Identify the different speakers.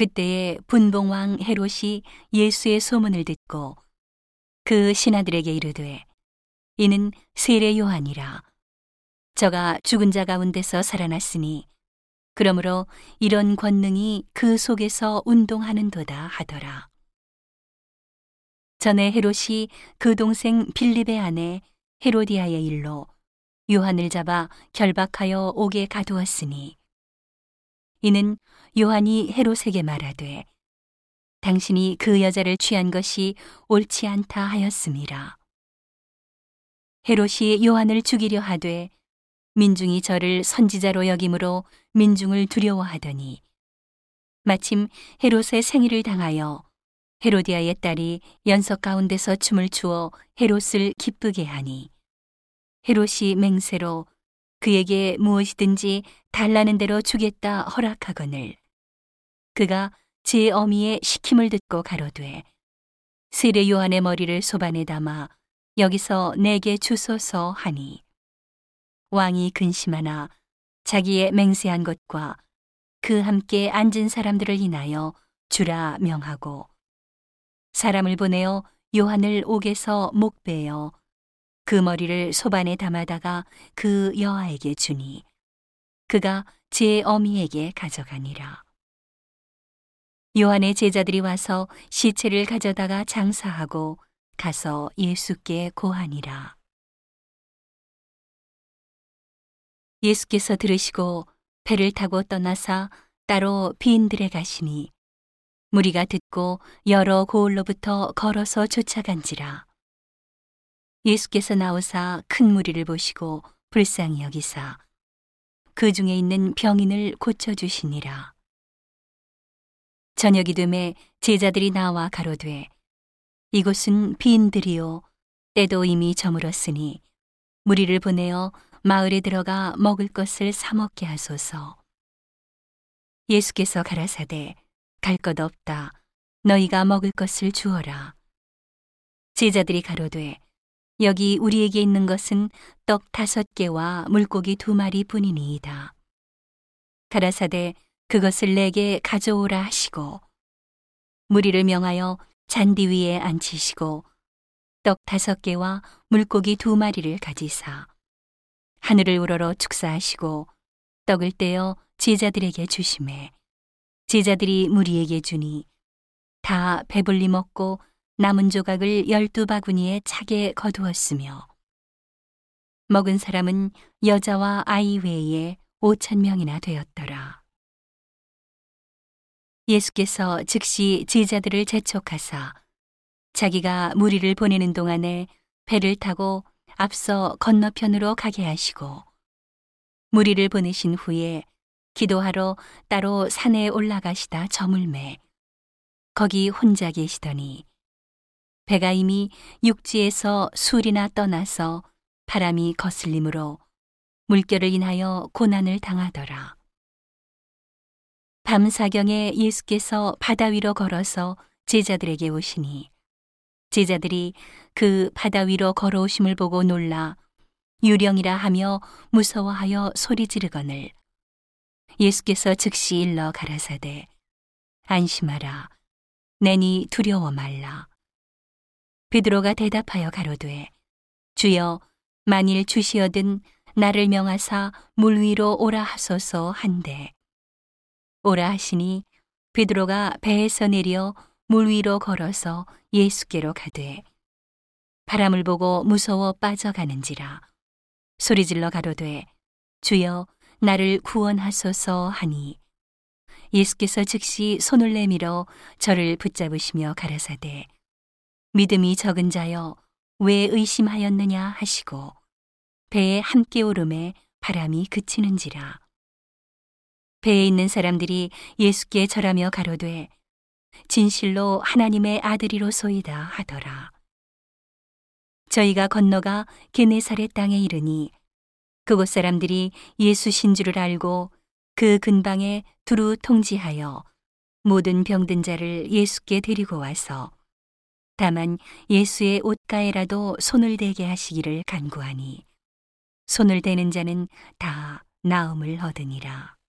Speaker 1: 그때에 분봉왕 헤롯이 예수의 소문을 듣고 그 신하들에게 이르되 이는 세례 요한이라 저가 죽은 자 가운데서 살아났으니 그러므로 이런 권능이 그 속에서 운동하는도다 하더라. 전에 헤롯이 그 동생 빌립의 아내 헤로디아의 일로 요한을 잡아 결박하여 옥에 가두었으니 이는 요한이 헤롯에게 말하되 당신이 그 여자를 취한 것이 옳지 않다 하였음이라. 헤롯이 요한을 죽이려 하되 민중이 저를 선지자로 여김으로 민중을 두려워하더니 마침 헤롯의 생일을 당하여 헤로디아의 딸이 연석 가운데서 춤을 추어 헤롯을 기쁘게 하니 헤롯이 맹세로 그에게 무엇이든지 달라는 대로 주겠다 허락하거늘. 그가 제 어미의 시킴을 듣고 가로되 세례 요한의 머리를 소반에 담아 여기서 내게 주소서 하니. 왕이 근심하나 자기의 맹세한 것과 그 함께 앉은 사람들을 인하여 주라 명하고 사람을 보내어 요한을 옥에서 목베어 그 머리를 소반에 담아다가 그 여아에게 주니 그가 제 어미에게 가져가니라. 요한의 제자들이 와서 시체를 가져다가 장사하고 가서 예수께 고하니라. 예수께서 들으시고 배를 타고 떠나사 따로 비인들에 가시니 무리가 듣고 여러 고을로부터 걸어서 쫓아간지라. 예수께서 나오사 큰 무리를 보시고 불쌍히 여기사 그 중에 있는 병인을 고쳐 주시니라. 저녁이 되매 제자들이 나와 가로되 이곳은 빈들이요 때도 이미 저물었으니 무리를 보내어 마을에 들어가 먹을 것을 사 먹게 하소서. 예수께서 가라사대 갈 것 없다. 너희가 먹을 것을 주어라. 제자들이 가로되 여기 우리에게 있는 것은 떡 다섯 개와 물고기 두 마리 뿐이니이다. 가라사대 그것을 내게 가져오라 하시고 무리를 명하여 잔디 위에 앉히시고 떡 다섯 개와 물고기 두 마리를 가지사 하늘을 우러러 축사하시고 떡을 떼어 제자들에게 주심에 제자들이 무리에게 주니 다 배불리 먹고 남은 조각을 열두 바구니에 차게 거두었으며 먹은 사람은 여자와 아이 외에 오천 명이나 되었더라. 예수께서 즉시 제자들을 재촉하사 자기가 무리를 보내는 동안에 배를 타고 앞서 건너편으로 가게 하시고 무리를 보내신 후에 기도하러 따로 산에 올라가시다 저물매 거기 혼자 계시더니 배가 이미 육지에서 술이나 떠나서 바람이 거슬림으로 물결을 인하여 고난을 당하더라. 밤 사경에 예수께서 바다 위로 걸어서 제자들에게 오시니 제자들이 그 바다 위로 걸어오심을 보고 놀라 유령이라 하며 무서워하여 소리 지르거늘 예수께서 즉시 일러 가라사대 안심하라 내니 두려워 말라 베드로가 대답하여 가로되 주여 만일 주시어든 나를 명하사 물 위로 오라 하소서 한데 오라 하시니 베드로가 배에서 내려 물 위로 걸어서 예수께로 가되 바람을 보고 무서워 빠져가는지라. 소리질러 가로되 주여 나를 구원하소서 하니. 예수께서 즉시 손을 내밀어 저를 붙잡으시며 가라사대 믿음이 적은 자여 왜 의심하였느냐 하시고 배에 함께 오름에 바람이 그치는지라 배에 있는 사람들이 예수께 절하며 가로되 진실로 하나님의 아들이로소이다 하더라. 저희가 건너가 게네사렛 땅에 이르니 그곳 사람들이 예수신 줄을 알고 그 근방에 두루 통지하여 모든 병든 자를 예수께 데리고 와서 다만 예수의 옷가에라도 손을 대게 하시기를 간구하니 손을 대는 자는 다 나음을 얻으니라.